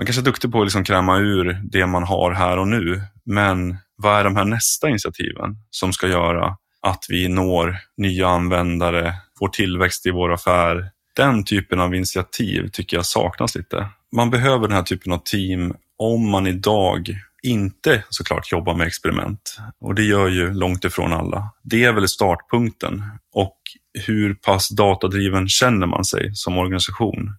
man kanske är duktig på att liksom kräma ur det man har här och nu, men vad är de här nästa initiativen som ska göra att vi når nya användare, får tillväxt i vår affär. Den typen av initiativ tycker jag saknas lite. Man behöver den här typen av team om man idag inte såklart jobbar med experiment. Och det gör ju långt ifrån alla. Det är väl startpunkten. Och hur pass datadriven känner man sig som organisation?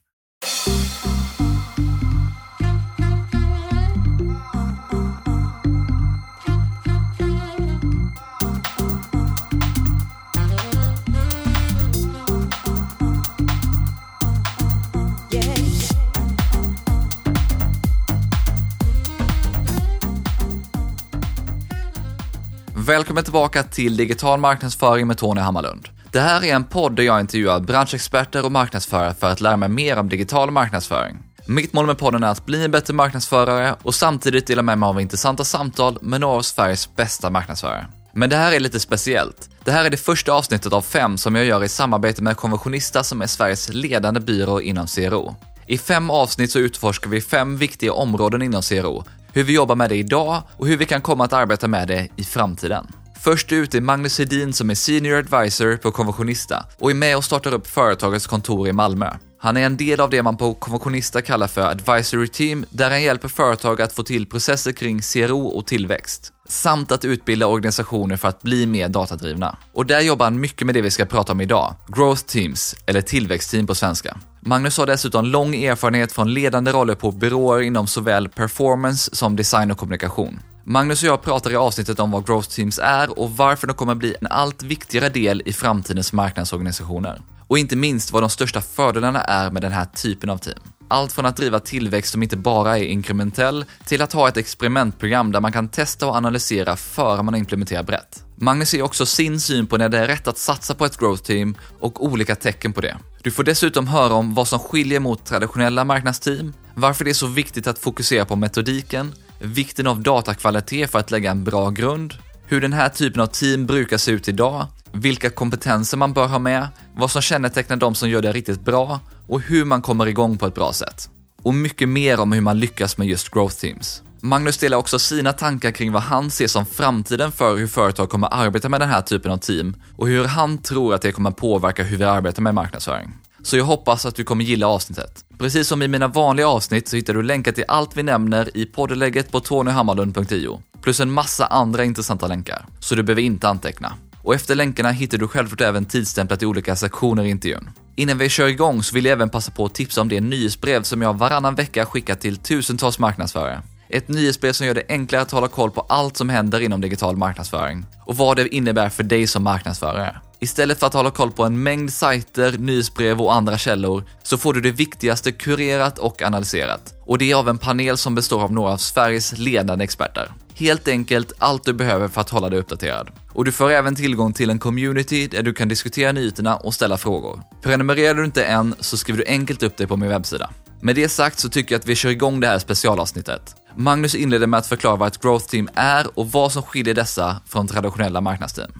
Välkommen tillbaka till Digital marknadsföring med Tony Hammarlund. Det här är en podd där jag intervjuar branschexperter och marknadsförare för att lära mig mer om digital marknadsföring. Mitt mål med podden är att bli en bättre marknadsförare och samtidigt dela med mig av intressanta samtal med några av Sveriges bästa marknadsförare. Men det här är lite speciellt. Det här är det första avsnittet av fem som jag gör i samarbete med Konventionista som är Sveriges ledande byrå inom CRO. I fem avsnitt så utforskar vi fem viktiga områden inom CRO, hur vi jobbar med det idag och hur vi kan komma att arbeta med det i framtiden. Först ut är Magnus Hedin som är Senior Advisor på Konventionista och är med och startar upp företagets kontor i Malmö. Han är en del av det man på Konventionista kallar för Advisory Team, där han hjälper företag att få till processer kring CRO och tillväxt, samt att utbilda organisationer för att bli mer datadrivna. Och där jobbar han mycket med det vi ska prata om idag, Growth Teams, eller tillväxtteam på svenska. Magnus har dessutom lång erfarenhet från ledande roller på byråer inom såväl performance som design och kommunikation. Magnus och jag pratar i avsnittet om vad Growth Teams är och varför de kommer bli en allt viktigare del i framtidens marknadsorganisationer. Och inte minst vad de största fördelarna är med den här typen av team. Allt från att driva tillväxt som inte bara är inkrementell till att ha ett experimentprogram där man kan testa och analysera före man implementerar brett. Magnus ger också sin syn på när det är rätt att satsa på ett growth team och olika tecken på det. Du får dessutom höra om vad som skiljer mot traditionella marknadsteam, varför det är så viktigt att fokusera på metodiken, vikten av datakvalitet för att lägga en bra grund, hur den här typen av team brukar se ut idag, vilka kompetenser man bör ha med, vad som kännetecknar de som gör det riktigt bra och hur man kommer igång på ett bra sätt. Och mycket mer om hur man lyckas med just growth teams. Magnus delar också sina tankar kring vad han ser som framtiden för hur företag kommer arbeta med den här typen av team och hur han tror att det kommer påverka hur vi arbetar med marknadsföring. Så jag hoppas att du kommer gilla avsnittet. Precis som i mina vanliga avsnitt så hittar du länkar till allt vi nämner i poddlägget på tonyhammarlund.io, plus en massa andra intressanta länkar, så du behöver inte anteckna. Och efter länkarna hittar du självklart även tidstämplat i olika sektioner i intervjun. Innan vi kör igång så vill jag även passa på att tipsa om det nyhetsbrev som jag varannan vecka skickar till tusentals marknadsförare. Ett nyhetsbrev som gör det enklare att hålla koll på allt som händer inom digital marknadsföring och vad det innebär för dig som marknadsförare. Istället för att hålla koll på en mängd sajter, nyhetsbrev och andra källor så får du det viktigaste kurerat och analyserat. Och det är av en panel som består av några av Sveriges ledande experter. Helt enkelt allt du behöver för att hålla dig uppdaterad. Och du får även tillgång till en community där du kan diskutera nyheterna och ställa frågor. Prenumererar du inte än så skriver du enkelt upp dig på min webbsida. Med det sagt så tycker jag att vi kör igång det här specialavsnittet. Magnus inleder med att förklara vad ett growth team är och vad som skiljer dessa från traditionella marknadsteam.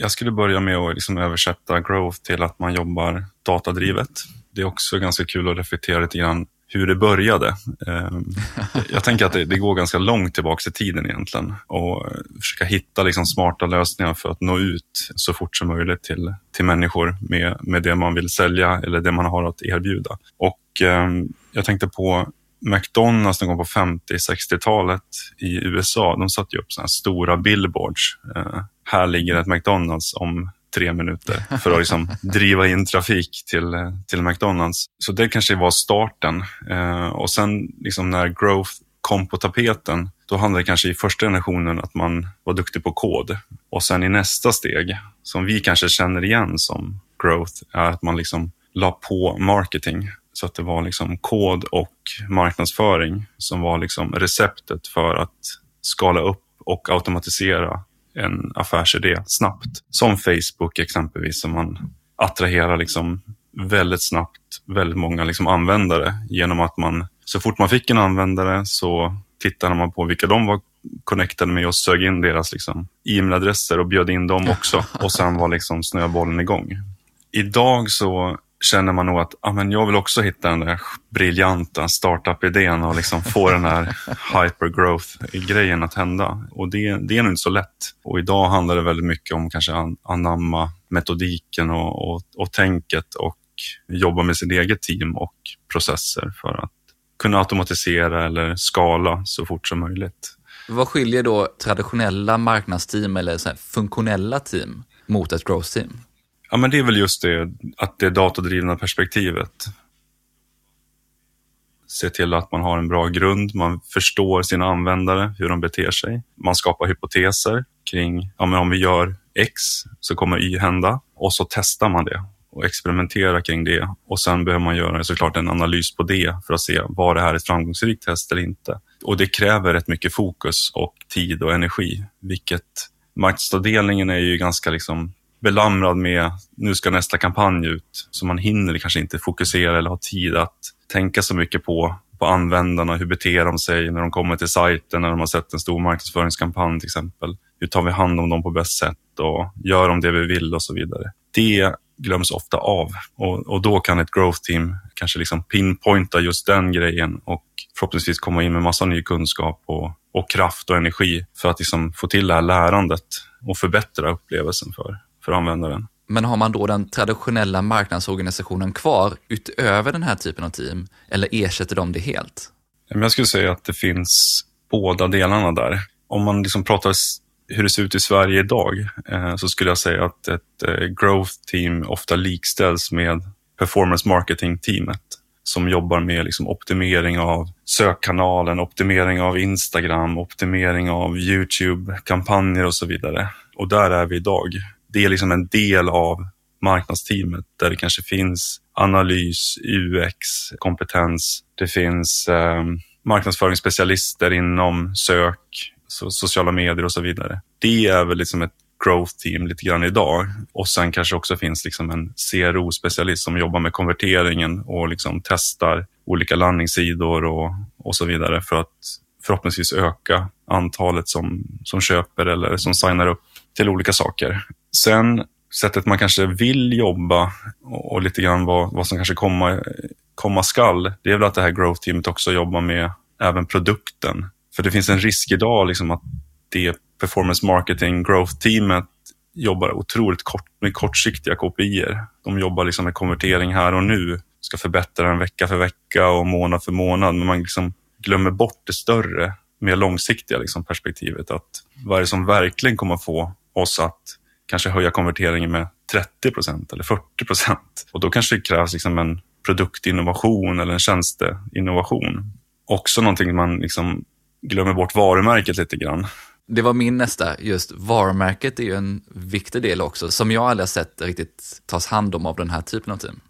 Jag skulle börja med att liksom översätta growth till att man jobbar datadrivet. Det är också ganska kul att reflektera lite grann hur det började. Ehm, jag tänker att det, går ganska långt tillbaka i tiden egentligen och försöka hitta liksom smarta lösningar för att nå ut så fort som möjligt till, till människor med, med det man vill sälja eller det man har att erbjuda. Och ehm, jag tänkte på McDonalds någon gång på 50-60-talet i USA. De satte upp sådana stora billboards. Ehm, här ligger ett McDonalds om tre minuter för att liksom driva in trafik till, till McDonalds. Så det kanske var starten. Eh, och sen liksom när growth kom på tapeten, då handlade det kanske i första generationen att man var duktig på kod. Och sen i nästa steg, som vi kanske känner igen som growth, är att man liksom la på marketing. Så att det var liksom kod och marknadsföring som var liksom receptet för att skala upp och automatisera en affärsidé snabbt. Som Facebook exempelvis, som man attraherar liksom väldigt snabbt väldigt många liksom användare genom att man så fort man fick en användare så tittade man på vilka de var connectade med och sög in deras liksom, e-mailadresser och bjöd in dem också. Och sen var liksom snöbollen igång. Idag så känner man nog att ah, men jag vill också hitta den där briljanta startup-idén och liksom få den här hypergrowth-grejen att hända. Och det, det är nog inte så lätt. Och idag handlar det väldigt mycket om kanske an, anamma metodiken och, och, och tänket och jobba med sitt eget team och processer för att kunna automatisera eller skala så fort som möjligt. Vad skiljer då traditionella marknadsteam eller så funktionella team mot ett growth team? Ja, men det är väl just det, att det datadrivna perspektivet. Se till att man har en bra grund, man förstår sina användare, hur de beter sig. Man skapar hypoteser kring, ja men om vi gör X så kommer Y hända och så testar man det och experimenterar kring det. Och sen behöver man göra såklart en analys på det för att se var det här ett framgångsrikt test eller inte. Och det kräver rätt mycket fokus och tid och energi, vilket marknadsavdelningen är ju ganska liksom belamrad med nu ska nästa kampanj ut. Så man hinner kanske inte fokusera eller ha tid att tänka så mycket på, på användarna. Hur beter de sig när de kommer till sajten, när de har sett en stor marknadsföringskampanj till exempel. Hur tar vi hand om dem på bäst sätt och gör de det vi vill och så vidare. Det glöms ofta av och, och då kan ett growth team kanske liksom pinpointa just den grejen och förhoppningsvis komma in med massa ny kunskap och, och kraft och energi för att liksom få till det här lärandet och förbättra upplevelsen för, för användaren. Men har man då den traditionella marknadsorganisationen kvar utöver den här typen av team eller ersätter de det helt? Jag skulle säga att det finns båda delarna där. Om man liksom pratar hur det ser ut i Sverige idag eh, så skulle jag säga att ett eh, growth team ofta likställs med performance marketing-teamet som jobbar med liksom optimering av sökkanalen, optimering av Instagram, optimering av YouTube-kampanjer och så vidare. Och där är vi idag. Det är liksom en del av marknadsteamet där det kanske finns analys, UX, kompetens. Det finns eh, marknadsföringsspecialister inom sök, so sociala medier och så vidare. Det är väl liksom ett growth team lite grann idag. Och sen kanske också finns liksom en CRO-specialist som jobbar med konverteringen och liksom testar olika landningssidor och, och så vidare för att förhoppningsvis öka antalet som, som köper eller som signar upp till olika saker. Sen sättet man kanske vill jobba och, och lite grann vad, vad som kanske komma, komma skall, det är väl att det här growth teamet också jobbar med även produkten. För det finns en risk idag liksom att det performance marketing growth-teamet jobbar otroligt kort, med kortsiktiga KPI. De jobbar liksom med konvertering här och nu, ska förbättra den vecka för vecka och månad för månad, men man liksom glömmer bort det större, mer långsiktiga liksom perspektivet. Att vad är det som verkligen kommer att få oss att kanske höja konverteringen med 30 procent eller 40 procent? Och då kanske det krävs liksom en produktinnovation eller en tjänsteinnovation. Också någonting man liksom glömmer bort varumärket lite grann. Det var min nästa, just varumärket är ju en viktig del också, som jag aldrig har sett riktigt tas hand om av den här typen av team.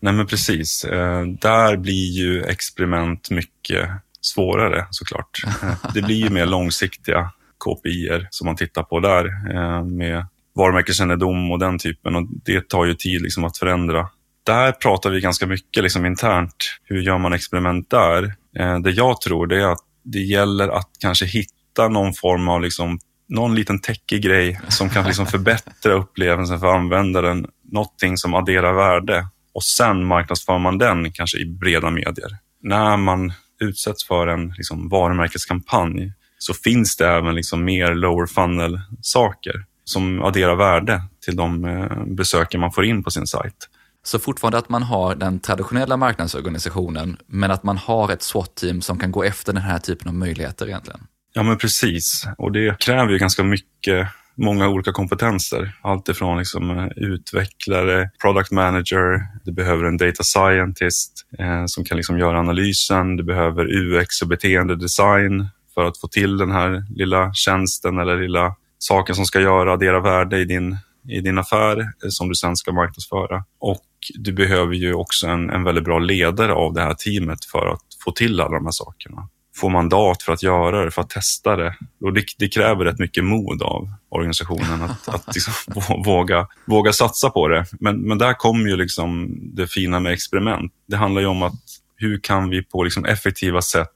Nej men precis, eh, där blir ju experiment mycket svårare såklart. Det blir ju mer långsiktiga KPI som man tittar på där eh, med varumärkeskännedom och den typen och det tar ju tid liksom att förändra. Där pratar vi ganska mycket liksom internt. Hur gör man experiment där? Eh, det jag tror det är att det gäller att kanske hitta någon form av liksom, någon liten techig grej som kan liksom förbättra upplevelsen för användaren. Någonting som adderar värde och sen marknadsför man den kanske i breda medier. När man utsätts för en liksom, varumärkeskampanj så finns det även liksom mer lower funnel-saker som adderar värde till de eh, besökare man får in på sin sajt. Så fortfarande att man har den traditionella marknadsorganisationen, men att man har ett SWAT-team som kan gå efter den här typen av möjligheter egentligen. Ja, men precis. Och det kräver ju ganska mycket många olika kompetenser. Allt ifrån liksom eh, utvecklare, product manager, du behöver en data scientist eh, som kan liksom göra analysen, du behöver UX och beteendedesign för att få till den här lilla tjänsten eller lilla saken som ska göra, addera värde i din, i din affär eh, som du sen ska marknadsföra. Och du behöver ju också en, en väldigt bra ledare av det här teamet för att få till alla de här sakerna. Få mandat för att göra det, för att testa det. Och det, det kräver rätt mycket mod av organisationen att, att liksom våga, våga satsa på det. Men, men där kommer ju liksom det fina med experiment. Det handlar ju om att hur kan vi på liksom effektiva sätt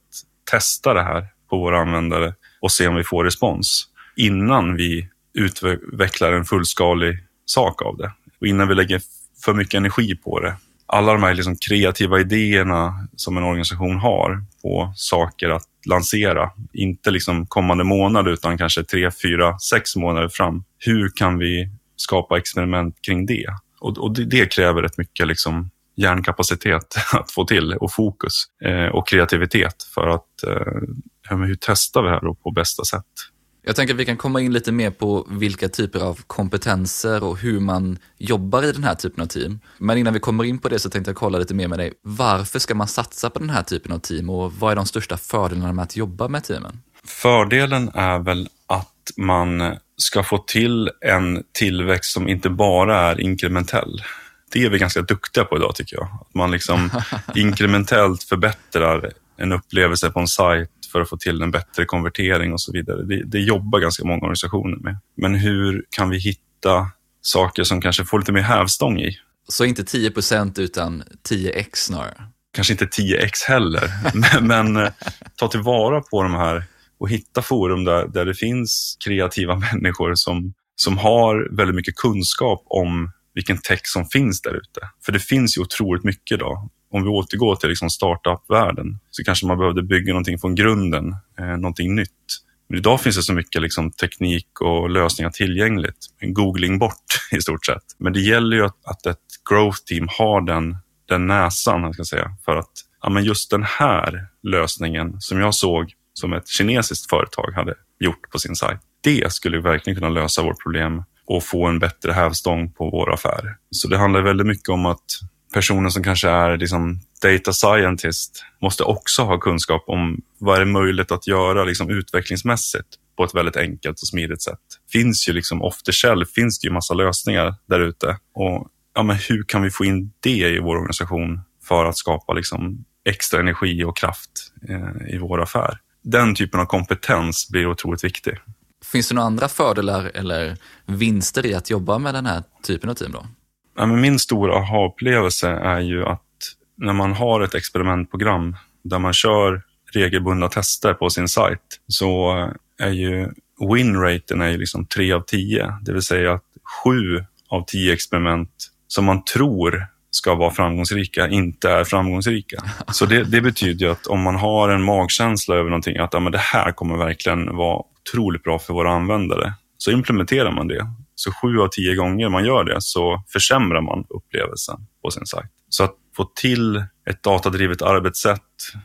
testa det här på våra användare och se om vi får respons innan vi utvecklar en fullskalig sak av det. Och innan vi lägger för mycket energi på det. alla de här liksom kreativa idéerna som en organisation har på saker att lansera, inte liksom kommande månad utan kanske tre, fyra, sex månader fram. Hur kan vi skapa experiment kring det? Och, och det, det, kräver rätt mycket liksom hjärnkapacitet att få till och fokus eh, och kreativitet för att eh, hur testar vi det här på bästa sätt? Jag tänker att vi kan komma in lite mer på vilka typer av kompetenser och hur man jobbar i den här typen av team. Men innan vi kommer in på det så tänkte jag kolla lite mer med dig. Varför ska man satsa på den här typen av team och vad är de största fördelarna med att jobba med teamen? Fördelen är väl att man ska få till en tillväxt som inte bara är inkrementell. Det är vi ganska duktiga på idag tycker jag. Att man liksom inkrementellt förbättrar en upplevelse på en sajt för att få till en bättre konvertering och så vidare. Det, det jobbar ganska många organisationer med. Men hur kan vi hitta saker som kanske får lite mer hävstång i? Så inte 10% utan 10x snarare? Kanske inte 10x heller, men, men eh, ta tillvara på de här och hitta forum där, där det finns kreativa människor som, som har väldigt mycket kunskap om vilken tech som finns där ute. För det finns ju otroligt mycket idag om vi återgår till liksom startup-världen så kanske man behövde bygga någonting från grunden, eh, någonting nytt. Men idag finns det så mycket liksom, teknik och lösningar tillgängligt. En googling bort i stort sett. Men det gäller ju att, att ett growth team har den, den näsan, jag ska säga, för att ja, men just den här lösningen som jag såg som ett kinesiskt företag hade gjort på sin sajt. Det skulle verkligen kunna lösa vårt problem och få en bättre hävstång på vår affär. Så det handlar väldigt mycket om att personen som kanske är liksom data scientist måste också ha kunskap om vad är möjligt att göra liksom utvecklingsmässigt på ett väldigt enkelt och smidigt sätt. Finns ju liksom off the shelf, finns det ju massa lösningar där ute. Och ja, men hur kan vi få in det i vår organisation för att skapa liksom extra energi och kraft eh, i vår affär? Den typen av kompetens blir otroligt viktig. Finns det några andra fördelar eller vinster i att jobba med den här typen av team? då? Min stora aha-upplevelse är ju att när man har ett experimentprogram där man kör regelbundna tester på sin sajt så är ju winraten är ju liksom 3 av 10. Det vill säga att 7 av 10 experiment som man tror ska vara framgångsrika inte är framgångsrika. Så det, det betyder att om man har en magkänsla över någonting, att ja, men det här kommer verkligen vara otroligt bra för våra användare, så implementerar man det. Så sju av tio gånger man gör det så försämrar man upplevelsen på sin sajt. Så att få till ett datadrivet arbetssätt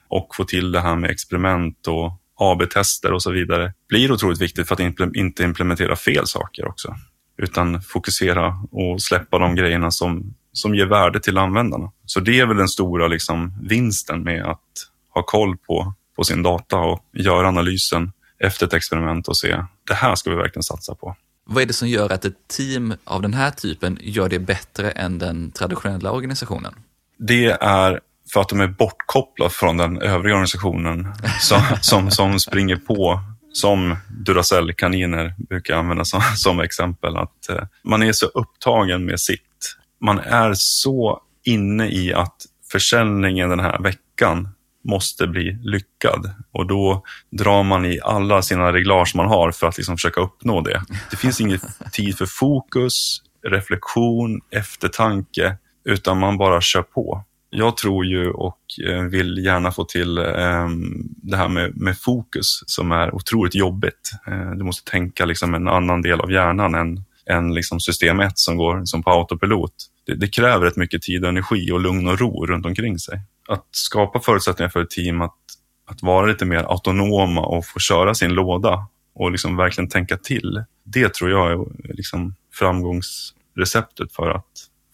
och få till det här med experiment och AB-tester och så vidare blir otroligt viktigt för att inte implementera fel saker också. Utan fokusera och släppa de grejerna som, som ger värde till användarna. Så det är väl den stora liksom, vinsten med att ha koll på, på sin data och göra analysen efter ett experiment och se det här ska vi verkligen satsa på. Vad är det som gör att ett team av den här typen gör det bättre än den traditionella organisationen? Det är för att de är bortkopplade från den övriga organisationen som, som, som springer på som Duracell-kaniner brukar använda som, som exempel. Att eh, man är så upptagen med sitt. Man är så inne i att försäljningen den här veckan måste bli lyckad. Och då drar man i alla sina reglage man har för att liksom försöka uppnå det. Det finns ingen tid för fokus, reflektion, eftertanke, utan man bara kör på. Jag tror ju och eh, vill gärna få till um, det här med, med, fokus som är otroligt jobbigt. Uh, du måste tänka liksom en annan del av hjärnan än, än liksom system 1 som går som på autopilot. Det, det kräver rätt mycket tid och energi och lugn och ro runt omkring sig att skapa förutsättningar för ett team att, att vara lite mer autonoma och få köra sin låda och liksom verkligen tänka till. Det tror jag är liksom framgångsreceptet för att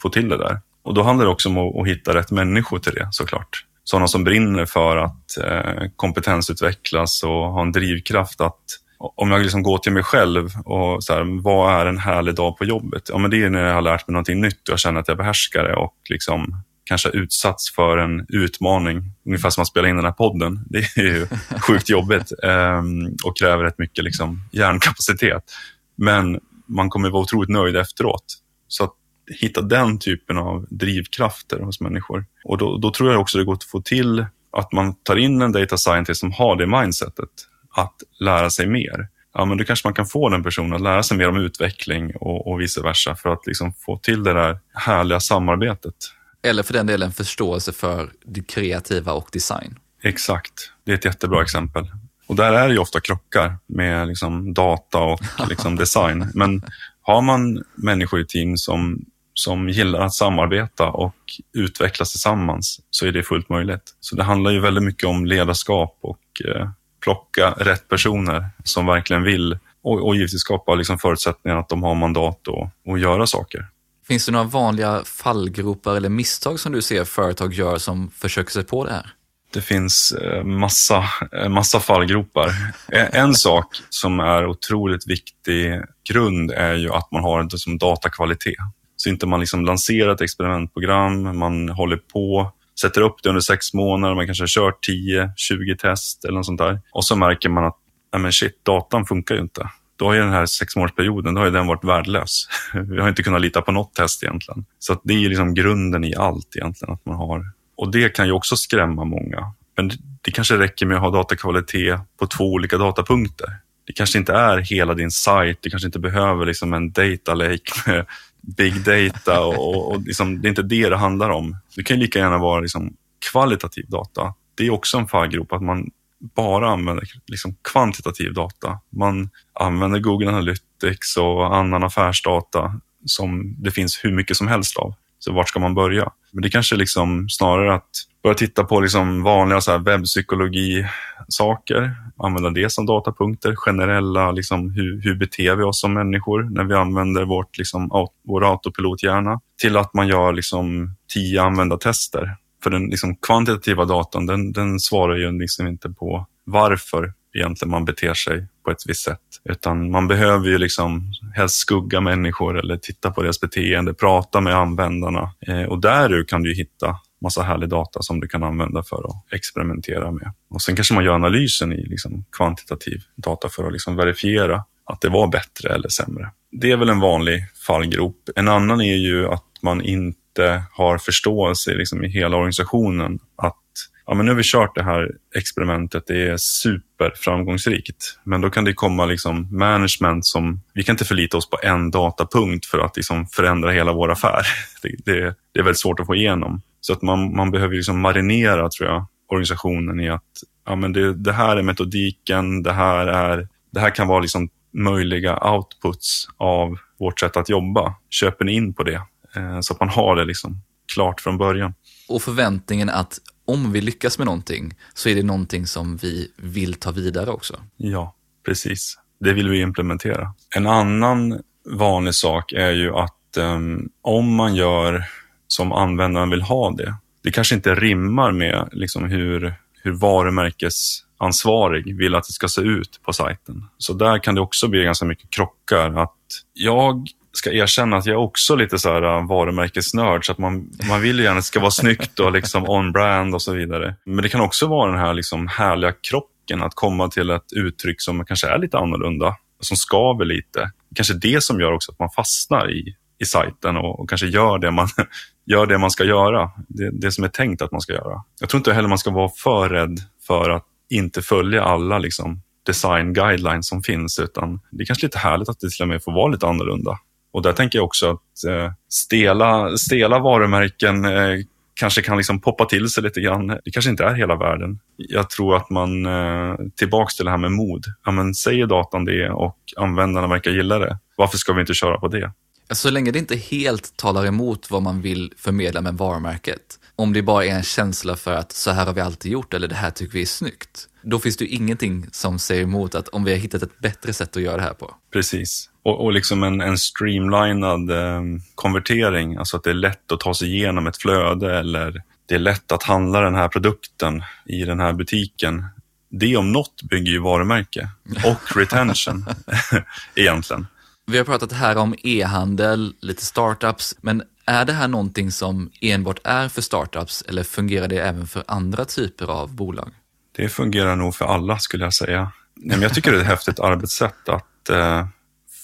få till det där. Och då handlar det också om att, att hitta rätt människor till det såklart. Sådana som brinner för att eh, kompetensutvecklas och ha en drivkraft att om jag liksom går till mig själv och så här, vad är en härlig dag på jobbet? Ja, men det är när jag har lärt mig någonting nytt och jag känner att jag behärskar det och liksom kanske utsatts för en utmaning, ungefär som att spela in den här podden. Det är ju sjukt jobbigt um, och kräver rätt mycket liksom, hjärnkapacitet. Men man kommer vara otroligt nöjd efteråt. Så att hitta den typen av drivkrafter hos människor. Och då, då tror jag också det går att få till att man tar in en data scientist som har det mindsetet, att lära sig mer. Ja, men då kanske man kan få den personen att lära sig mer om utveckling och, och vice versa för att liksom få till det där härliga samarbetet Eller för den delen förståelse för det kreativa och design. Exakt, det är ett jättebra exempel. Och där är det ju ofta krockar med liksom data och liksom design. Men har man människor i team som, som gillar att samarbeta och utvecklas tillsammans så är det fullt möjligt. Så det handlar ju väldigt mycket om ledarskap och eh, plocka rätt personer som verkligen vill och, och givetvis skapa liksom förutsättningar att de har mandat att, göra saker. Finns det några vanliga fallgropar eller misstag som du ser företag gör som försöker sig på det här? Det finns eh, massa, eh, massa fallgropar. En sak som är otroligt viktig grund är ju att man har en datakvalitet. Så inte man liksom lanserar ett experimentprogram, man håller på, sätter upp det under sex månader, man kanske har kört 10-20 test eller något sånt där. Och så märker man att, nej men shit, datan funkar ju inte. Då har ju den här sexmånadersperioden, då har ju den varit värdelös. Vi har inte kunnat lita på något test egentligen. Så det är liksom grunden i allt egentligen, att man har och det kan ju också skrämma många. Men det kanske räcker med att ha datakvalitet på två olika datapunkter. Det kanske inte är hela din sajt, du kanske inte behöver liksom en data lake med big data och, och liksom, det är inte det det handlar om. Det kan lika gärna vara liksom kvalitativ data. Det är också en fallgrop att man bara använder liksom kvantitativ data. Man använder Google Analytics och annan affärsdata som det finns hur mycket som helst av. Så vart ska man börja? Men det kanske liksom snarare att börja titta på liksom vanliga så här webbpsykologi-saker, använda det som datapunkter, generella, liksom hur, hur beter vi oss som människor när vi använder vårt, liksom, vår autopilothjärna, till att man gör liksom tio användartester. För den liksom kvantitativa datan, den, den svarar ju liksom inte på varför egentligen man beter sig på ett visst sätt. Utan man behöver ju liksom helst skugga människor eller titta på deras beteende, prata med användarna. Eh, och där kan du hitta massa härlig data som du kan använda för att experimentera med. Och sen kanske man gör analysen i liksom kvantitativ data för att liksom verifiera att det var bättre eller sämre. Det är väl en vanlig fallgrop. En annan är ju att man inte har förståelse liksom i hela organisationen att ja, men nu har vi kört det här experimentet, det är superframgångsrikt. Men då kan det komma liksom management som, vi kan inte förlita oss på en datapunkt för att liksom förändra hela vår affär. Det, det, det är väldigt svårt att få igenom. Så att man, man behöver liksom marinera, tror jag, organisationen i att ja, men det, det här är metodiken, det här, är, det här kan vara liksom möjliga outputs av vårt sätt att jobba. Köper ni in på det? Eh, så att man har det liksom klart från början. Och förväntningen att om vi lyckas med någonting så är det någonting som vi vill ta vidare också. Ja, precis. Det vill vi implementera. En annan vanlig sak är ju att um, om man gör som användaren vill ha det, det kanske inte rimmar med liksom, hur, hur varumärkesansvarig vill att det ska se ut på sajten. Så där kan det också bli ganska mycket krockar. Att jag ska erkänna att jag också är lite så här äh, varumärkesnörd, så att man, man vill ju gärna att det ska vara snyggt och liksom on-brand och så vidare. Men det kan också vara den här liksom härliga krocken, att komma till ett uttryck som kanske är lite annorlunda, som skaver lite. Kanske det som gör också att man fastnar i, i sajten och, och kanske gör det, man, gör det man ska göra, det, det som är tänkt att man ska göra. Jag tror inte heller man ska vara för rädd för att inte följa alla liksom, design guidelines som finns, utan det är kanske lite härligt att det till och med får vara lite annorlunda. Och där tänker jag också att eh, stela, stela varumärken eh, kanske kan liksom poppa till sig lite grann. Det kanske inte är hela världen. Jag tror att man, eh, tillbaks till det här med mod. Ja, men säger datan det och användarna verkar gilla det, varför ska vi inte köra på det? Så länge det inte helt talar emot vad man vill förmedla med varumärket. Om det bara är en känsla för att så här har vi alltid gjort eller det här tycker vi är snyggt. Då finns det ju ingenting som säger emot att om vi har hittat ett bättre sätt att göra det här på. Precis. Och, och liksom en, en streamlinad eh, konvertering, alltså att det är lätt att ta sig igenom ett flöde eller det är lätt att handla den här produkten i den här butiken. Det om något bygger ju varumärke och retention egentligen. Vi har pratat här om e-handel, lite startups, men är det här någonting som enbart är för startups eller fungerar det även för andra typer av bolag? Det fungerar nog för alla skulle jag säga. jag tycker det är ett häftigt arbetssätt att eh,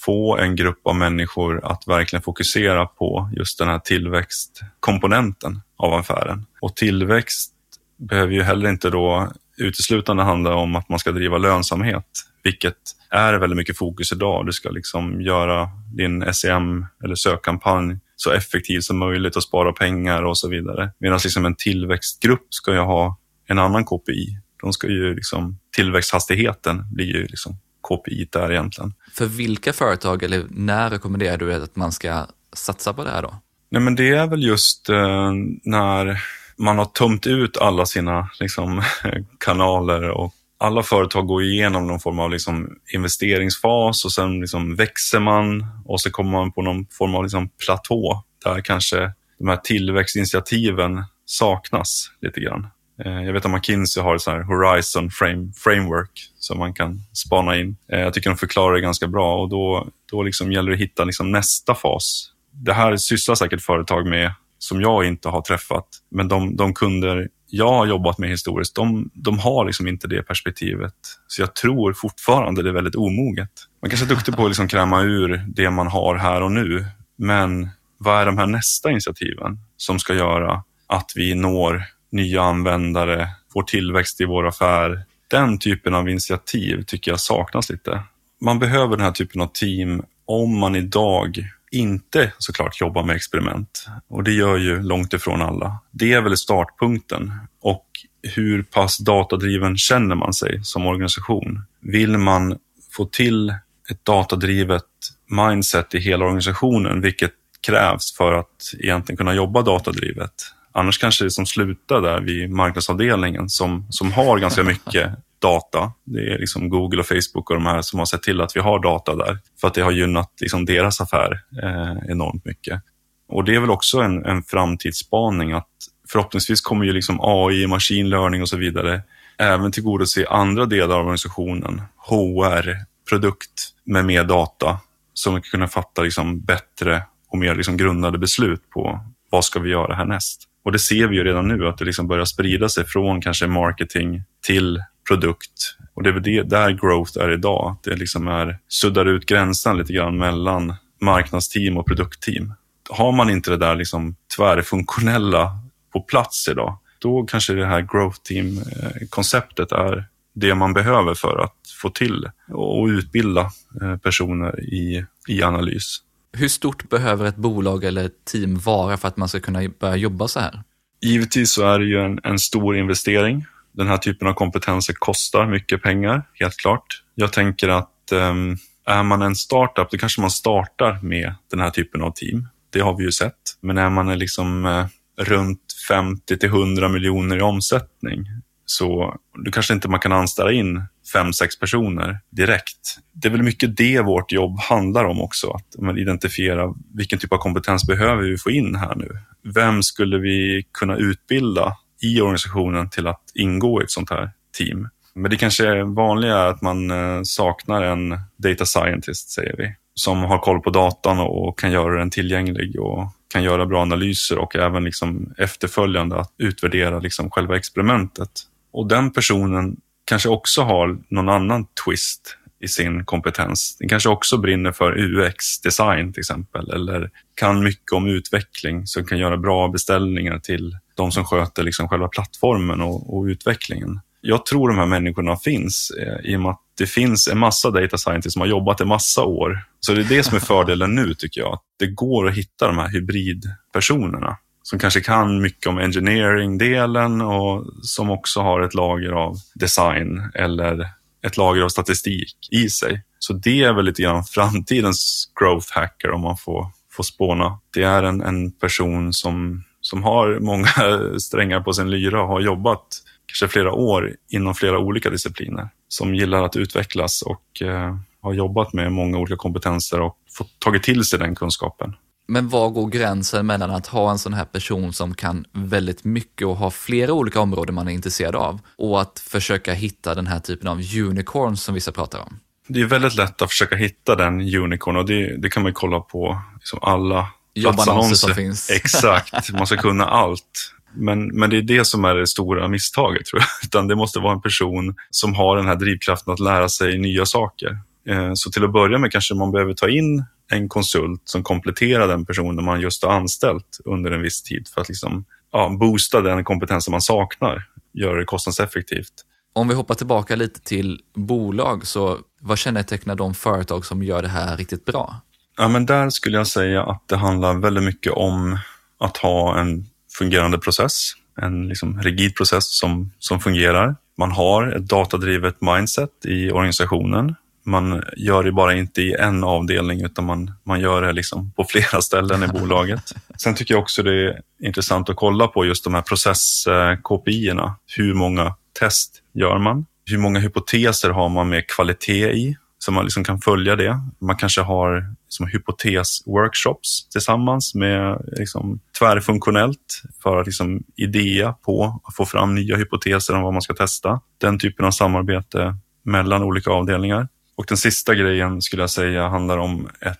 få en grupp av människor att verkligen fokusera på just den här tillväxtkomponenten av affären. Och tillväxt behöver ju heller inte då uteslutande handla om att man ska driva lönsamhet, vilket är väldigt mycket fokus idag. Du ska liksom göra din SEM eller sökkampanj så effektiv som möjligt och spara pengar och så vidare. Medan liksom en tillväxtgrupp ska ju ha en annan KPI. De ska ju liksom, tillväxthastigheten blir ju liksom KPI där egentligen. För vilka företag eller när rekommenderar du att man ska satsa på det här då? Nej, men det är väl just eh, när man har tömt ut alla sina liksom, kanaler och alla företag går igenom någon form av liksom, investeringsfas och sen liksom, växer man och så kommer man på någon form av liksom, platå där kanske de här tillväxtinitiativen saknas lite grann. Eh, jag vet att McKinsey har ett så här Horizon frame, Framework som man kan spana in. Eh, jag tycker de förklarar det ganska bra och då, då liksom gäller det att hitta liksom nästa fas. Det här sysslar säkert företag med som jag inte har träffat, men de, de kunder jag har jobbat med historiskt, de, de har liksom inte det perspektivet. Så jag tror fortfarande det är väldigt omoget. Man kanske är duktig på att liksom kräma ur det man har här och nu, men vad är de här nästa initiativen som ska göra att vi når nya användare, får tillväxt i vår affär. Den typen av initiativ tycker jag saknas lite. Man behöver den här typen av team om man idag inte såklart jobbar med experiment. Och det gör ju långt ifrån alla. Det är väl startpunkten. Och hur pass datadriven känner man sig som organisation? Vill man få till ett datadrivet mindset i hela organisationen, vilket krävs för att egentligen kunna jobba datadrivet? Annars kanske det som slutar där vid marknadsavdelningen som, som har ganska mycket data. Det är liksom Google och Facebook och de här som har sett till att vi har data där för att det har gynnat liksom deras affär eh, enormt mycket. Och det är väl också en, en framtidsspaning att förhoppningsvis kommer ju liksom AI, machine learning och så vidare även tillgodose andra delar av organisationen, HR, produkt med mer data som kan kunna fatta liksom bättre och mer liksom grundade beslut på vad ska vi göra härnäst. Och det ser vi ju redan nu att det liksom börjar sprida sig från kanske marketing till produkt. Och det är väl det, där growth är idag. Det liksom är, suddar ut gränsen lite grann mellan marknadsteam och produktteam. Har man inte det där liksom tvärfunktionella på plats idag, då kanske det här growth team-konceptet eh, är det man behöver för att få till och utbilda eh, personer i, i analys. Hur stort behöver ett bolag eller ett team vara för att man ska kunna börja jobba så här? Givetvis så är det ju en, en stor investering. Den här typen av kompetenser kostar mycket pengar, helt klart. Jag tänker att um, är man en startup, då kanske man startar med den här typen av team. Det har vi ju sett. Men är man liksom uh, runt 50 till 100 miljoner i omsättning, så då kanske inte man kan anställa in fem, sex personer direkt. Det är väl mycket det vårt jobb handlar om också, att identifiera vilken typ av kompetens behöver vi få in här nu? Vem skulle vi kunna utbilda i organisationen till att ingå i ett sånt här team? Men det kanske är vanliga är att man eh, saknar en data scientist, säger vi, som har koll på datan och kan göra den tillgänglig och kan göra bra analyser och även liksom efterföljande att utvärdera liksom själva experimentet. Och den personen kanske också har någon annan twist i sin kompetens. Den kanske också brinner för UX-design till exempel eller kan mycket om utveckling så kan göra bra beställningar till de som sköter liksom själva plattformen och, och utvecklingen. Jag tror de här människorna finns eh, i och med att det finns en massa data scientists som har jobbat en massa år. Så det är det som är fördelen nu tycker jag. Det går att hitta de här hybridpersonerna som kanske kan mycket om engineering-delen och som också har ett lager av design eller ett lager av statistik i sig. Så det är väl lite grann framtidens growth hacker om man får, får spåna. Det är en, en person som, som har många strängar på sin lyra och har jobbat kanske flera år inom flera olika discipliner. Som gillar att utvecklas och eh, har jobbat med många olika kompetenser och fått tagit till sig den kunskapen. Men var går gränsen mellan att ha en sån här person som kan väldigt mycket och ha flera olika områden man är intresserad av och att försöka hitta den här typen av unicorns som vissa pratar om? Det är väldigt lätt att försöka hitta den unicorn och det, det kan man kolla på liksom alla platsannonser som finns. Exakt, man ska kunna allt. Men, men det är det som är det stora misstaget tror jag. Utan det måste vara en person som har den här drivkraften att lära sig nya saker. Eh, så till att börja med kanske man behöver ta in en konsult som kompletterar den personen man just har anställt under en viss tid för att liksom, ja, boosta den kompetensen man saknar, göra det kostnadseffektivt. Om vi hoppar tillbaka lite till bolag, så vad kännetecknar de företag som gör det här riktigt bra? Ja, men där skulle jag säga att det handlar väldigt mycket om att ha en fungerande process, en liksom rigid process som, som fungerar. Man har ett datadrivet mindset i organisationen. Man gör det bara inte i en avdelning utan man, man gör det liksom på flera ställen i bolaget. Sen tycker jag också det är intressant att kolla på just de här process-KPI-erna. Hur många test gör man? Hur många hypoteser har man med kvalitet i? Så man liksom kan följa det. Man kanske har liksom hypotesworkshops tillsammans med liksom tvärfunktionellt för att liksom idea på att få fram nya hypoteser om vad man ska testa. Den typen av samarbete mellan olika avdelningar. Och den sista grejen skulle jag säga handlar om ett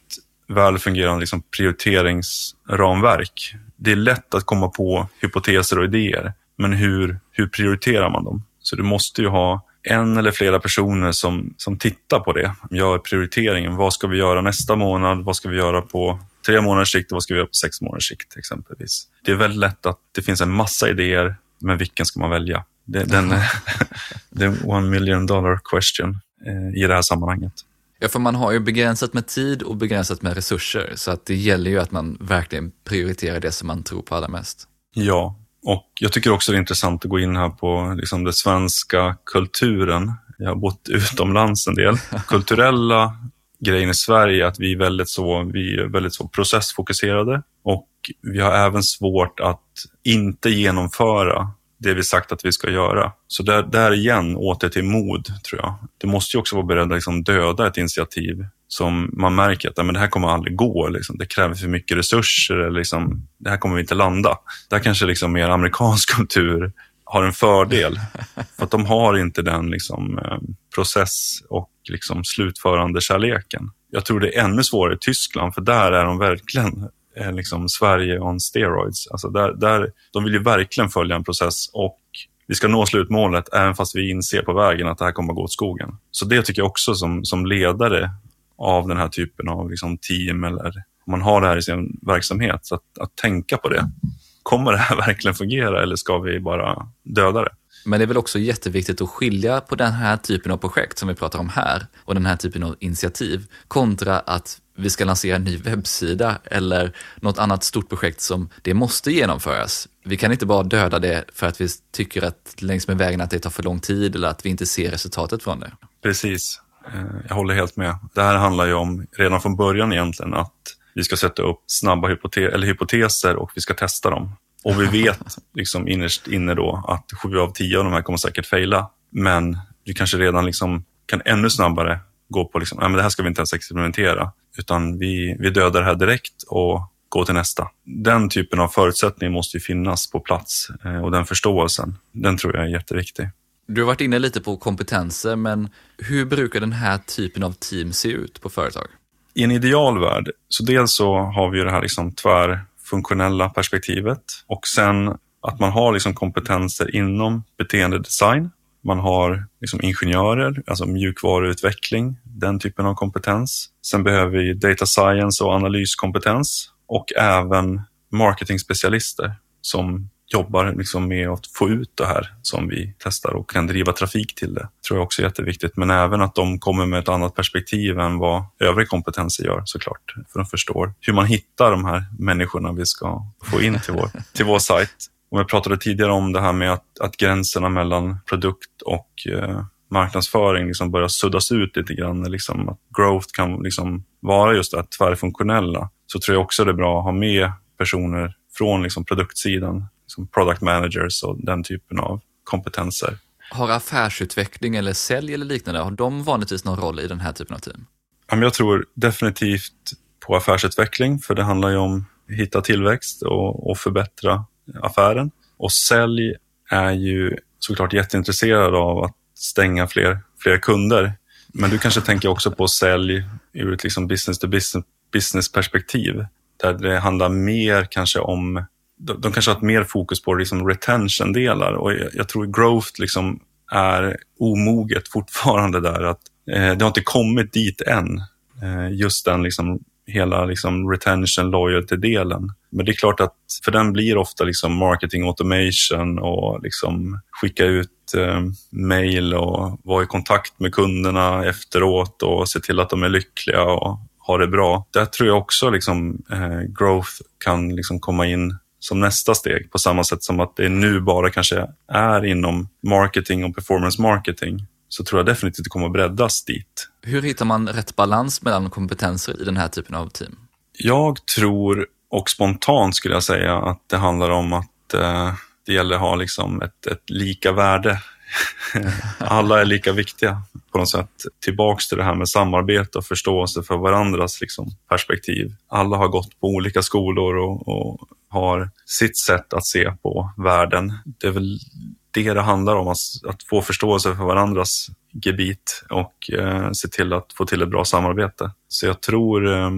välfungerande liksom prioriteringsramverk. Det är lätt att komma på hypoteser och idéer, men hur, hur prioriterar man dem? Så du måste ju ha en eller flera personer som, som tittar på det, gör prioriteringen. Vad ska vi göra nästa månad? Vad ska vi göra på tre månaders sikt och vad ska vi göra på sex månaders sikt exempelvis? Det är väldigt lätt att det finns en massa idéer, men vilken ska man välja? Det, den, är en one million dollar question i det här sammanhanget. Ja, för man har ju begränsat med tid och begränsat med resurser, så att det gäller ju att man verkligen prioriterar det som man tror på allra mest. Ja, och jag tycker också det är intressant att gå in här på liksom den svenska kulturen. Jag har bott utomlands en del. Kulturella grejen i Sverige är att vi är väldigt så, vi är väldigt så processfokuserade och vi har även svårt att inte genomföra det vi sagt att vi ska göra. Så där, där igen, åter till mod, tror jag. Du måste ju också vara beredd att liksom döda ett initiativ som man märker att men det här kommer aldrig gå. Liksom. Det kräver för mycket resurser. Eller liksom, det här kommer vi inte landa. Där kanske liksom mer amerikansk kultur har en fördel. För att de har inte den liksom, eh, process och liksom, slutförande kärleken. Jag tror det är ännu svårare i Tyskland, för där är de verkligen eh, liksom, Sverige on steroids. Alltså där, där, de vill ju verkligen följa en process och vi ska nå slutmålet även fast vi inser på vägen att det här kommer att gå åt skogen. Så det tycker jag också som, som ledare av den här typen av liksom team eller om man har det här i sin verksamhet. Så att, att tänka på det. Kommer det här verkligen fungera eller ska vi bara döda det? Men det är väl också jätteviktigt att skilja på den här typen av projekt som vi pratar om här och den här typen av initiativ kontra att vi ska lansera en ny webbsida eller något annat stort projekt som det måste genomföras. Vi kan inte bara döda det för att vi tycker att längs med vägen att det tar för lång tid eller att vi inte ser resultatet från det. Precis. Eh, jag håller helt med. Det här handlar ju om, redan från början egentligen, att vi ska sätta upp snabba hypote eller hypoteser och vi ska testa dem. Och vi vet liksom innerst inne då att sju av tio av de här kommer säkert fejla. Men vi kanske redan liksom kan ännu snabbare gå på liksom, nej, men det här ska vi inte ens experimentera, utan vi, vi dödar det här direkt och går till nästa. Den typen av förutsättning måste ju finnas på plats eh, och den förståelsen, den tror jag är jätteviktig. Du har varit inne lite på kompetenser, men hur brukar den här typen av team se ut på företag? I en idealvärld, så dels så har vi det här liksom tvärfunktionella perspektivet och sen att man har liksom kompetenser inom beteendedesign. Man har liksom ingenjörer, alltså mjukvaruutveckling, den typen av kompetens. Sen behöver vi data science och analyskompetens och även marketingspecialister som jobbar liksom med att få ut det här som vi testar och kan driva trafik till det. tror jag också är jätteviktigt. Men även att de kommer med ett annat perspektiv än vad övrig kompetenser gör såklart. För de förstår hur man hittar de här människorna vi ska få in till vår, till vår sajt. Och jag pratade tidigare om det här med att, att gränserna mellan produkt och eh, marknadsföring liksom börjar suddas ut lite grann. Liksom att growth kan liksom vara just det här tvärfunktionella. Så tror jag också det är bra att ha med personer från liksom produktsidan som product managers och den typen av kompetenser. Har affärsutveckling eller sälj eller liknande, har de vanligtvis någon roll i den här typen av team? Jag tror definitivt på affärsutveckling, för det handlar ju om att hitta tillväxt och, och förbättra affären. Och sälj är ju såklart jätteintresserad av att stänga fler, fler kunder. Men du kanske tänker också på sälj ur ett liksom business to business, business perspektiv. Där det handlar mer kanske om de, de kanske har ett mer fokus på liksom retention-delar och jag, jag, tror growth liksom är omoget fortfarande där. att eh, Det har inte kommit dit än, eh, just den liksom, hela liksom retention loyalty-delen. Men det är klart att för den blir ofta liksom marketing automation och liksom skicka ut eh, mail och vara i kontakt med kunderna efteråt och se till att de är lyckliga och har det bra. Där tror jag också liksom, eh, growth kan liksom komma in som nästa steg på samma sätt som att det nu bara kanske är inom marketing och performance marketing så tror jag definitivt att det kommer att breddas dit. Hur hittar man rätt balans mellan kompetenser i den här typen av team? Jag tror, och spontant skulle jag säga, att det handlar om att eh, det gäller att ha liksom ett, ett lika värde. Alla är lika viktiga på något sätt. Tillbaks till det här med samarbete och förståelse för varandras liksom, perspektiv. Alla har gått på olika skolor och, och har sitt sätt att se på världen. Det är väl det det handlar om, att, att få förståelse för varandras gebit och eh, se till att få till ett bra samarbete. Så jag tror eh,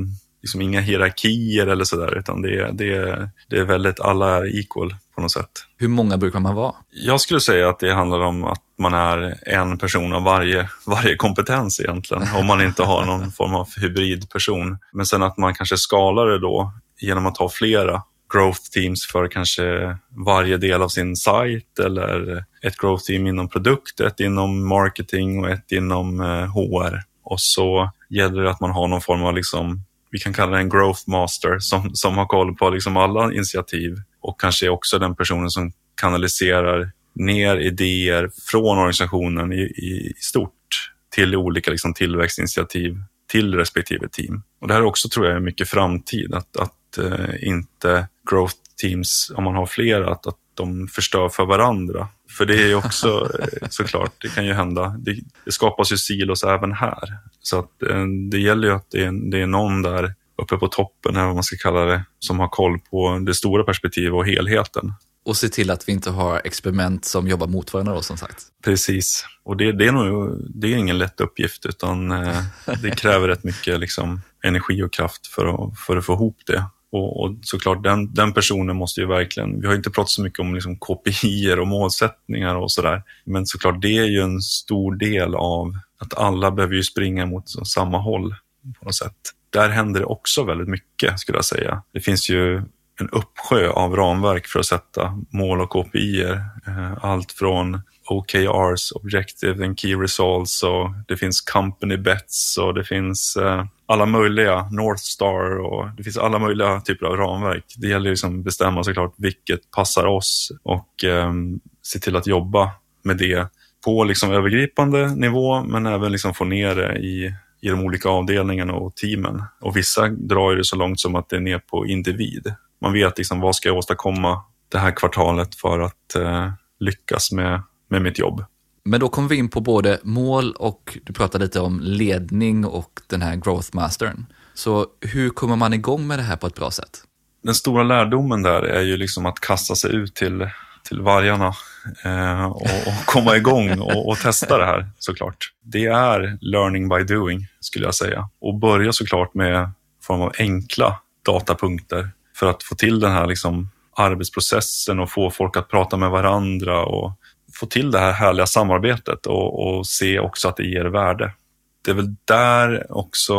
liksom inga hierarkier eller sådär, utan det, det, det är väldigt, alla är equal på något sätt. Hur många brukar man vara? Jag skulle säga att det handlar om att man är en person av varje, varje kompetens egentligen, om man inte har någon form av hybridperson. Men sen att man kanske skalar det då genom att ha flera growth teams för kanske varje del av sin sajt eller ett growth team inom produkt, ett inom marketing och ett inom eh, HR. Och så gäller det att man har någon form av, liksom, vi kan kalla det en growth master som, som har koll på liksom alla initiativ och kanske också den personen som kanaliserar ner idéer från organisationen i, i stort till olika liksom, tillväxtinitiativ till respektive team. Och det här också tror jag är mycket framtid, att, att uh, inte growth teams, om man har flera, att, att de förstör för varandra. För det är ju också eh, såklart, det kan ju hända. Det, det skapas ju silos även här. Så att, uh, det gäller ju att det är, det är någon där uppe på toppen, eller vad man ska kalla det, som har koll på det stora perspektivet och helheten. Och se till att vi inte har experiment som jobbar mot varandra då, som sagt. Precis, och det, det är nog det är ingen lätt uppgift utan eh, det kräver rätt mycket liksom, energi och kraft för att, för att få ihop det. Och, och såklart, den, den personen måste ju verkligen, vi har inte pratat så mycket om liksom KPI och målsättningar och sådär, men såklart det är ju en stor del av att alla behöver ju springa mot samma håll på något sätt. Där händer det också väldigt mycket skulle jag säga. Det finns ju en uppsjö av ramverk för att sätta mål och KPIer. Eh, allt från OKRs, Objective and Key Results och det finns Company Bets och det finns eh, alla möjliga, North Star och det finns alla möjliga typer av ramverk. Det gäller liksom att bestämma såklart vilket passar oss och eh, se till att jobba med det på liksom övergripande nivå men även liksom få ner det i i de olika avdelningarna och teamen. Och vissa drar det så långt som att det är ner på individ. Man vet liksom vad ska jag åstadkomma det här kvartalet för att eh, lyckas med, med mitt jobb. Men då kommer vi in på både mål och du pratade lite om ledning och den här growth mastern. Så hur kommer man igång med det här på ett bra sätt? Den stora lärdomen där är ju liksom att kasta sig ut till, till vargarna eh, och, och, komma igång och, och, testa det här såklart. Det är learning by doing skulle jag säga och börja såklart med form av enkla datapunkter för att få till den här liksom arbetsprocessen och få folk att prata med varandra och få till det här härliga samarbetet och, och se också att det ger värde. Det är väl där också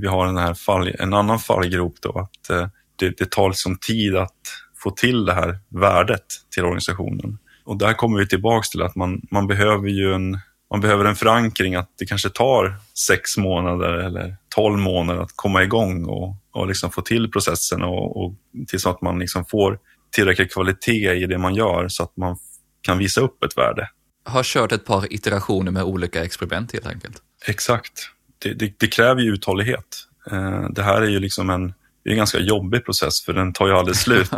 vi har den här fall, en annan fallgrop då, att eh, det, det tar liksom tid att få till det här värdet till organisationen. Och där kommer vi tillbaks till att man, man behöver ju en, man behöver en förankring att det kanske tar sex månader eller tolv månader att komma igång och, och liksom få till processen och, och tills att man liksom får tillräcklig kvalitet i det man gör så att man kan visa upp ett värde. Har kört ett par iterationer med olika experiment helt enkelt. Exakt. Det, det, det kräver ju uthållighet. Eh, det här är ju liksom en, det är en ganska jobbig process för den tar ju aldrig slut.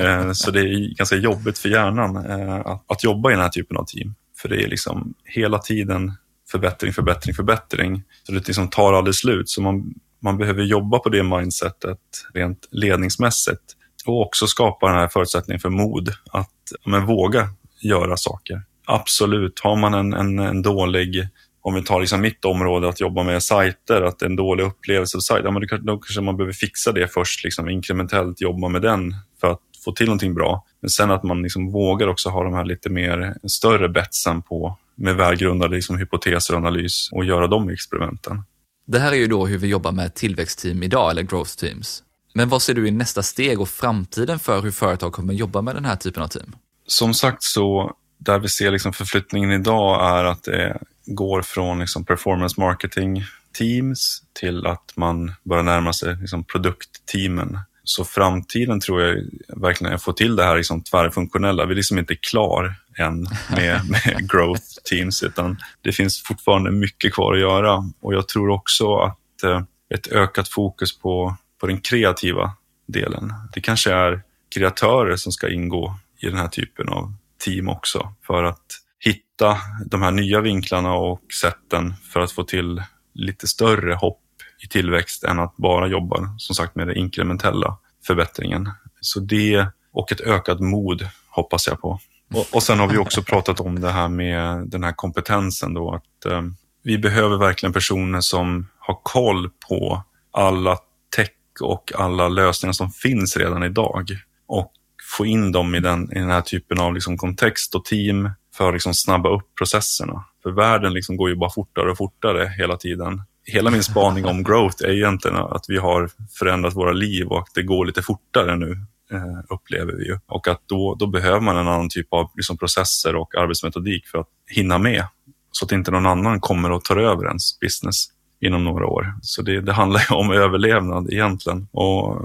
Eh, så det är ganska jobbigt för hjärnan eh, att, att jobba i den här typen av team. För det är liksom hela tiden förbättring, förbättring, förbättring. Så det liksom tar aldrig slut. Så man, man behöver jobba på det mindsetet rent ledningsmässigt och också skapa den här förutsättningen för mod att men, våga göra saker. Absolut, har man en, en, en dålig om vi tar liksom mitt område att jobba med sajter, att det är en dålig upplevelse av sajter, ja, men då, kanske man behöver fixa det först, liksom, inkrementellt jobba med den för att få till någonting bra. Men sen att man liksom vågar också ha de här lite mer större betsen på med välgrundade liksom, hypoteser och analys och göra de experimenten. Det här är ju då hur vi jobbar med tillväxtteam idag, eller growth teams. Men vad ser du i nästa steg och framtiden för hur företag kommer jobba med den här typen av team? Som sagt så, där vi ser liksom förflyttningen idag är att det går från liksom performance marketing teams till att man börjar närma sig liksom produktteamen. Så framtiden tror jag verkligen är att få till det här liksom tvärfunktionella. Vi är liksom inte klar än med, med growth teams, utan det finns fortfarande mycket kvar att göra. Och jag tror också att eh, ett ökat fokus på, på den kreativa delen. Det kanske är kreatörer som ska ingå i den här typen av team också för att hitta de här nya vinklarna och sätten för att få till lite större hopp i tillväxt än att bara jobba som sagt med den inkrementella förbättringen. Så det och ett ökat mod hoppas jag på. Och, och sen har vi också pratat om det här med den här kompetensen då att eh, vi behöver verkligen personer som har koll på alla tech och alla lösningar som finns redan idag och få in dem i den, i den här typen av liksom kontext och team för att liksom snabba upp processerna. För världen liksom går ju bara fortare och fortare hela tiden. Hela min spaning om growth är egentligen att vi har förändrat våra liv och att det går lite fortare nu, eh, upplever vi ju. Och att då, då behöver man en annan typ av liksom processer och arbetsmetodik för att hinna med. Så att inte någon annan kommer och tar över ens business inom några år. Så det, det handlar ju om överlevnad egentligen. Och,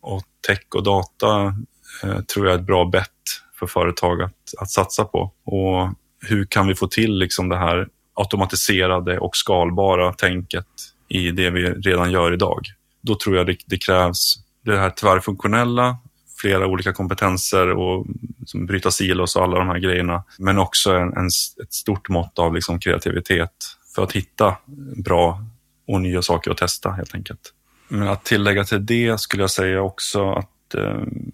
och tech och data Eh, tror jag är ett bra bett för företag att, att satsa på. Och hur kan vi få till liksom det här automatiserade och skalbara tänket i det vi redan gör idag? Då tror jag det, det krävs det här tvärfunktionella, flera olika kompetenser och liksom bryta silos och alla de här grejerna. Men också en, en, ett stort mått av liksom kreativitet för att hitta bra och nya saker att testa helt enkelt. Men att tillägga till det skulle jag säga också att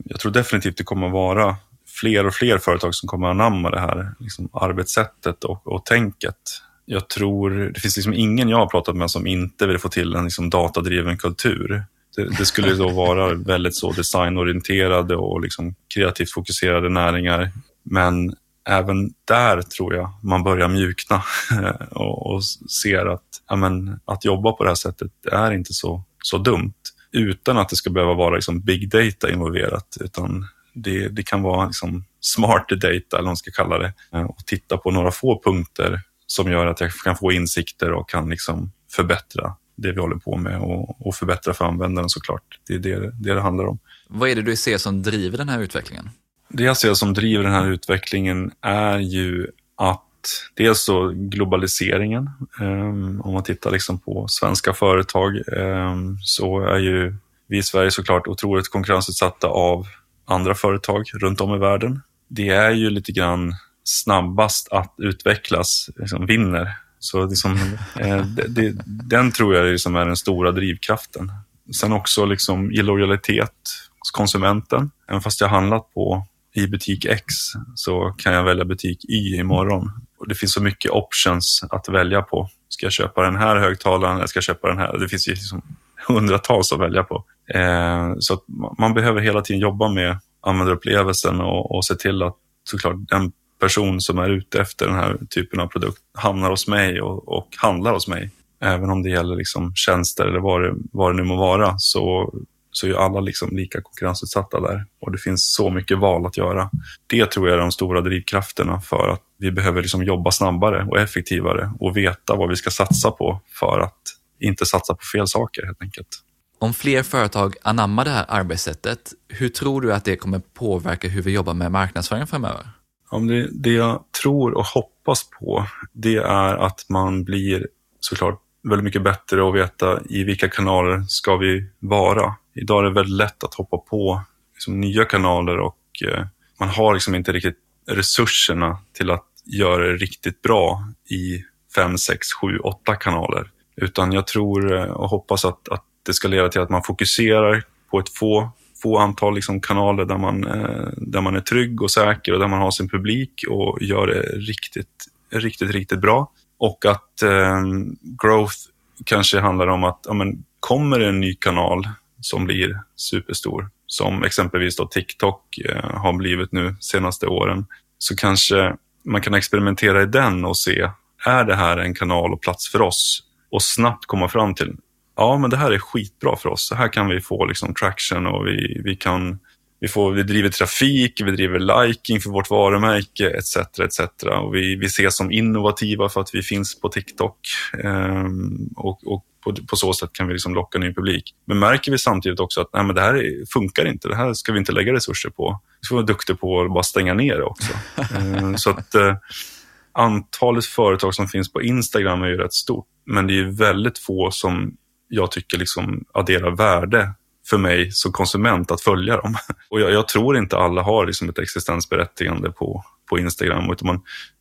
jag tror definitivt det kommer vara fler och fler företag som kommer att anamma det här liksom, arbetssättet och, och tänket. Jag tror, det finns liksom ingen jag har pratat med som inte vill få till en liksom, datadriven kultur. Det, det skulle då vara väldigt så designorienterade och liksom kreativt fokuserade näringar. Men även där tror jag man börjar mjukna och, och ser att ja, men, att jobba på det här sättet är inte så, så dumt utan att det ska behöva vara liksom big data involverat. Utan det, det kan vara liksom smart data, eller vad man ska kalla det, eh, och titta på några få punkter som gör att jag kan få insikter och kan liksom förbättra det vi håller på med och, och förbättra för användaren såklart. Det är det, det det handlar om. Vad är det du ser som driver den här utvecklingen? Det jag ser som driver den här utvecklingen är ju att dels så globaliseringen. Um, om man tittar liksom på svenska företag um, så är ju vi i Sverige såklart otroligt konkurrensutsatta av andra företag runt om i världen. Det är ju lite grann snabbast att utvecklas, liksom vinner. Så liksom, eh, det, det, den tror jag liksom är den stora drivkraften. Sen också liksom illojalitet hos konsumenten. Även fast jag handlat på i butik X så kan jag välja butik Y imorgon. Och det finns så mycket options att välja på. Ska jag köpa den här högtalaren eller ska jag köpa den här? Det finns ju liksom hundratals att välja på. Eh, så man behöver hela tiden jobba med användarupplevelsen och, och se till att såklart den person som är ute efter den här typen av produkt hamnar hos mig och, och handlar hos mig. Även om det gäller liksom tjänster eller vad det, vad det nu må vara så, så är alla liksom lika konkurrensutsatta där. Och det finns så mycket val att göra. Det tror jag är de stora drivkrafterna för att vi behöver liksom jobba snabbare och effektivare och veta vad vi ska satsa på för att inte satsa på fel saker helt enkelt. Om fler företag anammar det här arbetssättet, hur tror du att det kommer påverka hur vi jobbar med marknadsföring framöver? Om det, det jag tror och hoppas på, det är att man blir såklart väldigt mycket bättre att veta i vilka kanaler ska vi vara. Idag är det väldigt lätt att hoppa på liksom, nya kanaler och eh, man har liksom inte riktigt resurserna till att göra det riktigt bra i fem, sex, sju, åtta kanaler. Utan jag tror eh, och hoppas att, att det ska leda till att man fokuserar på ett få, få antal liksom kanaler där man, eh, där man är trygg och säker och där man har sin publik och gör det riktigt, riktigt, riktigt bra. Och att eh, growth kanske handlar om att ja, men, kommer det en ny kanal som blir superstor, som exempelvis då TikTok eh, har blivit nu senaste åren, så kanske man kan experimentera i den och se, är det här en kanal och plats för oss? Och snabbt komma fram till, ja men det här är skitbra för oss. Så här kan vi få liksom traction och vi, vi kan vi, får, vi driver trafik, vi driver liking för vårt varumärke etc. etc. Och vi, vi ses som innovativa för att vi finns på TikTok. Um, och, och på, på, så sätt kan vi liksom locka ny publik. Men märker vi samtidigt också att nej, men det här funkar inte, det här ska vi inte lägga resurser på. Vi ska vara duktiga på att bara stänga ner det också. um, så att uh, antalet företag som finns på Instagram är ju rätt stort. Men det är väldigt få som jag tycker liksom adderar värde för mig som konsument att följa dem. Och jag, jag tror inte alla har liksom ett existensberättigande på, på Instagram. Utan man,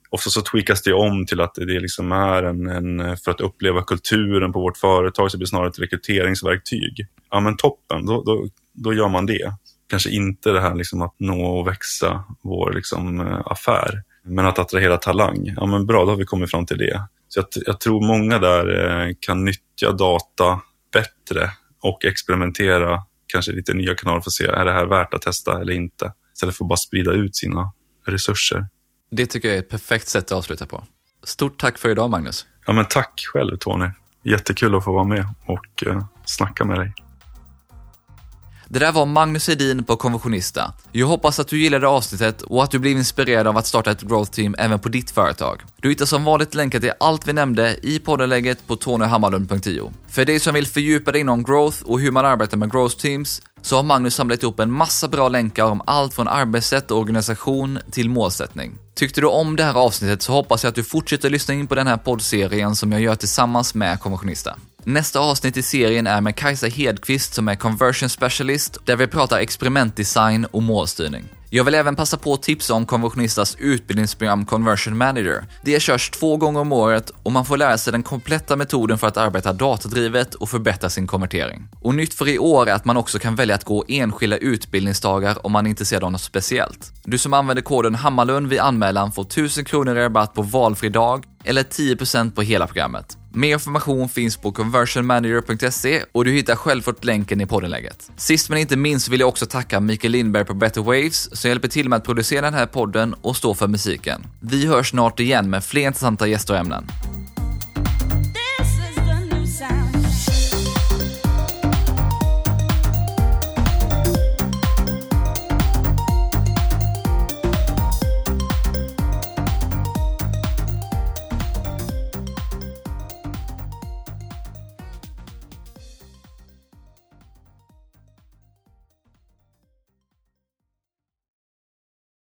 ofta så tweakas det om till att det liksom är en, en, för att uppleva kulturen på vårt företag så blir det snarare ett rekryteringsverktyg. Ja men toppen, då, då, då gör man det. Kanske inte det här liksom att nå och växa vår liksom, eh, affär. Men att attrahera talang, ja men bra, då har vi kommit fram till det. Så jag, jag tror många där eh, kan nyttja data bättre och experimentera kanske lite nya kanaler för att se, är det här värt att testa eller inte? Istället för att bara sprida ut sina resurser. Det tycker jag är ett perfekt sätt att avsluta på. Stort tack för idag, Magnus. Ja, men tack själv, Tony. Jättekul att få vara med och eh, snacka med dig. Det där var Magnus Edin på Konventionista. Jag hoppas att du gillade avsnittet och att du blev inspirerad av att starta ett growth team även på ditt företag. Du hittar som vanligt länkar till allt vi nämnde i poddenlägget på tonyhammarlund.io. För dig som vill fördjupa dig inom growth och hur man arbetar med growth teams så har Magnus samlat ihop en massa bra länkar om allt från arbetssätt och organisation till målsättning. Tyckte du om det här avsnittet så hoppas jag att du fortsätter lyssna in på den här poddserien som jag gör tillsammans med Konventionista. Nästa avsnitt i serien är med Kajsa Hedqvist som är conversion specialist, där vi pratar experimentdesign och målstyrning. Jag vill även passa på att tipsa om Konversionistas utbildningsprogram Conversion Manager. Det körs två gånger om året och man får lära sig den kompletta metoden för att arbeta datadrivet och förbättra sin konvertering. Och nytt för i år är att man också kan välja att gå enskilda utbildningsdagar om man är intresserad av något speciellt. Du som använder koden Hammarlund vid anmälan får 1000 kronor i rabatt på valfri dag eller 10% på hela programmet. Mer information finns på conversionmanager.se och du hittar självklart länken i poddenläget. Sist men inte minst vill jag också tacka Mikael Lindberg på Better Waves som hjälper till med att producera den här podden och stå för musiken. Vi hörs snart igen med fler intressanta gäster och ämnen.